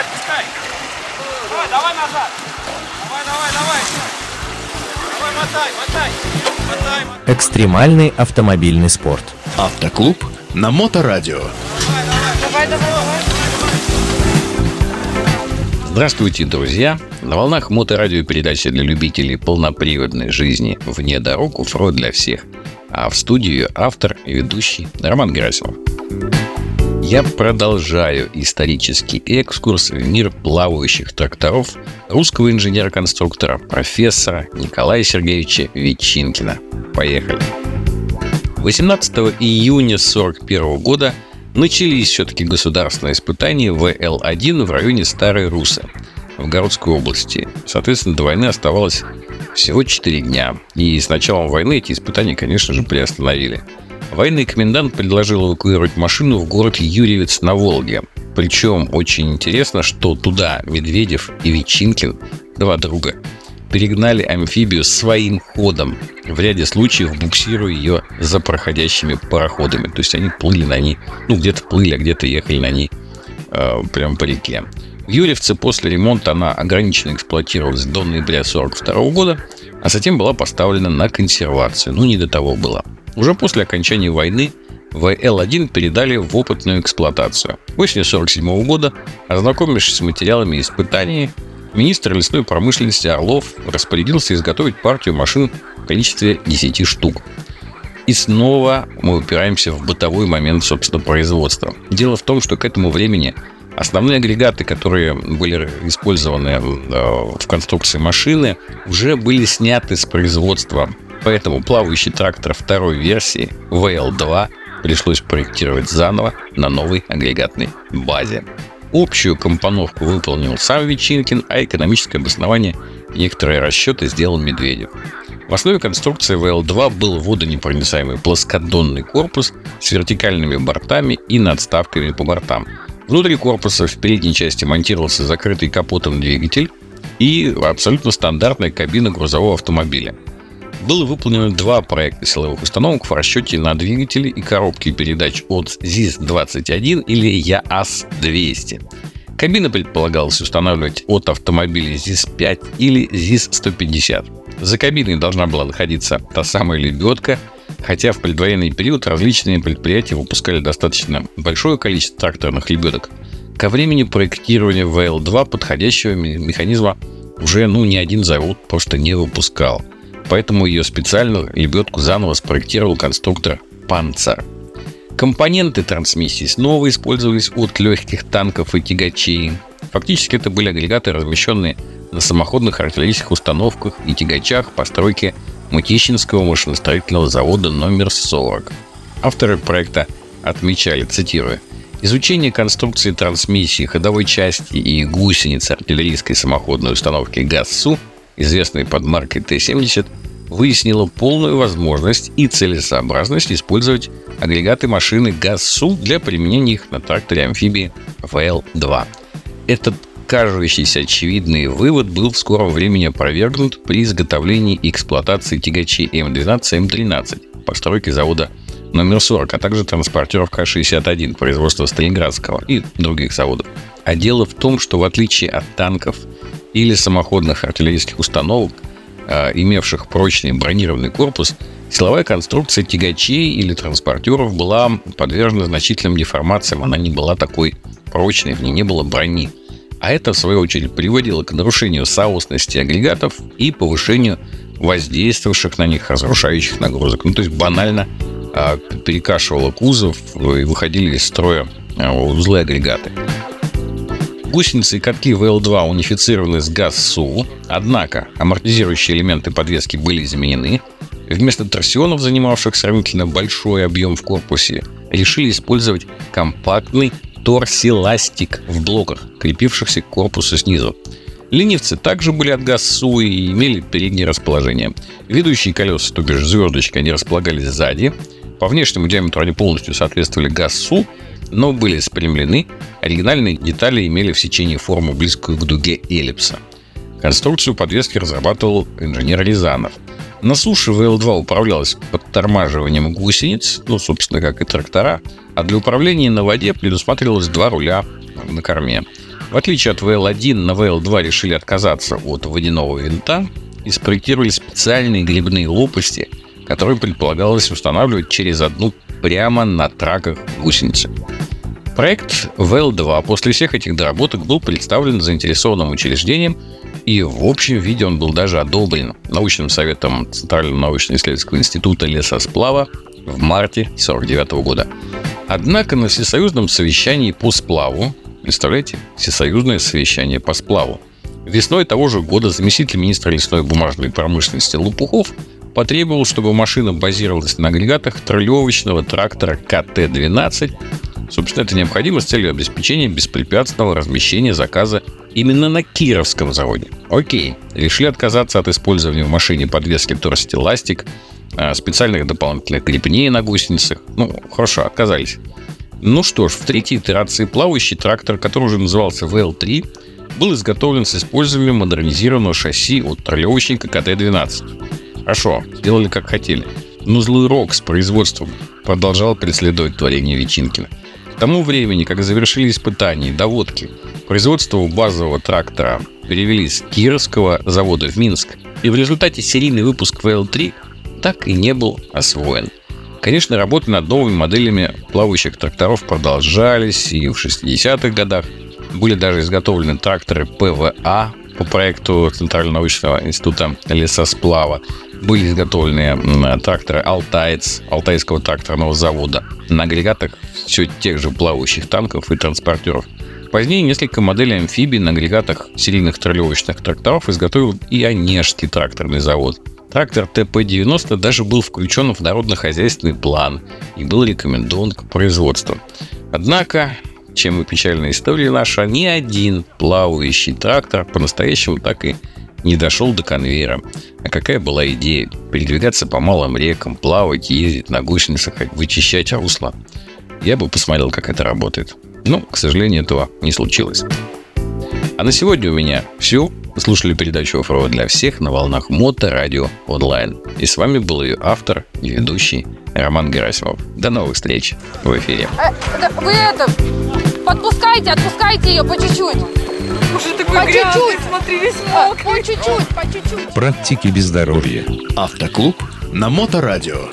отпускай. Давай, давай назад. Давай, давай, давай. Давай, мотай, мотай. Мотай, мотай. Экстремальный автомобильный спорт. Автоклуб на Моторадио. Давай, давай, давай. Здравствуйте, друзья! На волнах моторадио передачи для любителей полноприводной жизни вне дорог оффроуд для всех. А в студию автор и ведущий Роман Герасимов. Я продолжаю исторический экскурс в мир плавающих тракторов русского инженера-конструктора профессора Николая Сергеевича Ветчинкина. Поехали! 18 июня 1941 года начались все-таки государственные испытания ВЛ-1 в районе Старой Русы в Городской области. Соответственно, до войны оставалось всего 4 дня. И с началом войны эти испытания, конечно же, приостановили. Военный комендант предложил эвакуировать машину в город Юрьевец на Волге. Причем очень интересно, что туда Медведев и Ветчинкин, два друга, перегнали амфибию своим ходом, в ряде случаев буксируя ее за проходящими пароходами. То есть они плыли на ней, ну где-то плыли, а где-то ехали на ней э, прямо по реке. В Юрьевце после ремонта она ограниченно эксплуатировалась до ноября 1942 года, а затем была поставлена на консервацию. Ну, не до того было. Уже после окончания войны ВЛ-1 передали в опытную эксплуатацию. Осенью 1947 года, ознакомившись с материалами испытаний, министр лесной промышленности Орлов распорядился изготовить партию машин в количестве 10 штук. И снова мы упираемся в бытовой момент, собственно, производства. Дело в том, что к этому времени основные агрегаты, которые были использованы э, в конструкции машины, уже были сняты с производства. Поэтому плавающий трактор второй версии VL2 пришлось проектировать заново на новой агрегатной базе. Общую компоновку выполнил сам Ветчинкин, а экономическое обоснование некоторые расчеты сделал Медведев. В основе конструкции ВЛ-2 был водонепроницаемый плоскодонный корпус с вертикальными бортами и надставками по бортам. Внутри корпуса в передней части монтировался закрытый капотом двигатель и абсолютно стандартная кабина грузового автомобиля – было выполнено два проекта силовых установок в расчете на двигатели и коробки передач от ЗИС-21 или ЯАС-200. Кабина предполагалось устанавливать от автомобиля ЗИС-5 или ЗИС-150. За кабиной должна была находиться та самая лебедка, хотя в предвоенный период различные предприятия выпускали достаточно большое количество тракторных лебедок. Ко времени проектирования ВЛ-2 подходящего механизма уже ну, ни один завод просто не выпускал – поэтому ее специально лебедку заново спроектировал конструктор «Панцер». Компоненты трансмиссии снова использовались от легких танков и тягачей. Фактически это были агрегаты, размещенные на самоходных артиллерийских установках и тягачах постройки Мутищинского машиностроительного завода номер 40. Авторы проекта отмечали, цитирую, Изучение конструкции трансмиссии, ходовой части и гусениц артиллерийской самоходной установки ГАЗСУ, известной под маркой Т-70, выяснила полную возможность и целесообразность использовать агрегаты машины ГАЗ-СУ для применения их на тракторе амфибии ФЛ-2. Этот кажущийся очевидный вывод был в скором времени опровергнут при изготовлении и эксплуатации тягачей М12 М13 постройки завода номер 40, а также транспортеров К-61 производства Сталинградского и других заводов. А дело в том, что в отличие от танков или самоходных артиллерийских установок, а, имевших прочный бронированный корпус, силовая конструкция тягачей или транспортеров была подвержена значительным деформациям. Она не была такой прочной, в ней не было брони. А это, в свою очередь, приводило к нарушению соосности агрегатов и повышению воздействовавших на них разрушающих нагрузок. Ну, то есть банально а, перекашивало кузов и выходили из строя а, узлы агрегаты. Гусеницы и катки ВЛ-2 унифицированы с ГАЗ-СУ, однако амортизирующие элементы подвески были заменены. Вместо торсионов, занимавших сравнительно большой объем в корпусе, решили использовать компактный торсиластик в блоках, крепившихся к корпусу снизу. Ленивцы также были от ГАЗ-СУ и имели переднее расположение. Ведущие колеса, то бишь звездочки, они располагались сзади. По внешнему диаметру они полностью соответствовали ГАЗ-СУ, но были спрямлены, оригинальные детали имели в сечении форму, близкую к дуге эллипса. Конструкцию подвески разрабатывал инженер Рязанов. На суше ВЛ-2 управлялась подтормаживанием гусениц, ну, собственно, как и трактора, а для управления на воде предусматривалось два руля на корме. В отличие от VL1, на VL2 решили отказаться от водяного винта и спроектировали специальные грибные лопасти, которые предполагалось устанавливать через одну прямо на траках гусеницы. Проект VL2 после всех этих доработок был представлен заинтересованным учреждением, и в общем виде он был даже одобрен научным советом Центрального научно-исследовательского института лесосплава в марте 1949 года. Однако на всесоюзном совещании по сплаву, представляете, всесоюзное совещание по сплаву, весной того же года заместитель министра лесной бумажной промышленности Лопухов потребовал, чтобы машина базировалась на агрегатах троллевочного трактора КТ-12 Собственно, это необходимо с целью обеспечения беспрепятственного размещения заказа именно на Кировском заводе. Окей, решили отказаться от использования в машине подвески торсти ластик, а, специальных дополнительных крепней на гусеницах. Ну, хорошо, отказались. Ну что ж, в третьей итерации плавающий трактор, который уже назывался VL3, был изготовлен с использованием модернизированного шасси от троллевочника КТ-12. Хорошо, сделали как хотели. Но злой рок с производством продолжал преследовать творение Вичинкина. Тому времени, как завершили испытания доводки, производство базового трактора перевели с Кировского завода в Минск, и в результате серийный выпуск VL3 так и не был освоен. Конечно, работы над новыми моделями плавающих тракторов продолжались, и в 60-х годах были даже изготовлены тракторы ПВА по проекту Центрального научного института лесосплава. Были изготовлены тракторы «Алтаец» Алтайского тракторного завода на агрегатах все тех же плавающих танков и транспортеров. Позднее несколько моделей амфибий на агрегатах серийных трелевочных тракторов изготовил и Онежский тракторный завод. Трактор ТП-90 даже был включен в народно-хозяйственный план и был рекомендован к производству. Однако, чем и печальная история наша, ни один плавающий трактор по-настоящему так и не дошел до конвейера. А какая была идея? Передвигаться по малым рекам, плавать, ездить на гусеницах, вычищать русло. Я бы посмотрел, как это работает. Но, к сожалению, этого не случилось. А на сегодня у меня все. слушали передачу «Оффроуд для всех» на волнах Мото Радио Онлайн. И с вами был ее автор и ведущий Роман Герасимов. До новых встреч в эфире. Э, вы это, подпускайте, отпускайте ее по чуть-чуть. Уже такой По грязный, чуть-чуть. смотри, весь мокрый. По чуть-чуть, по чуть-чуть. Практики без здоровья. Автоклуб на Моторадио.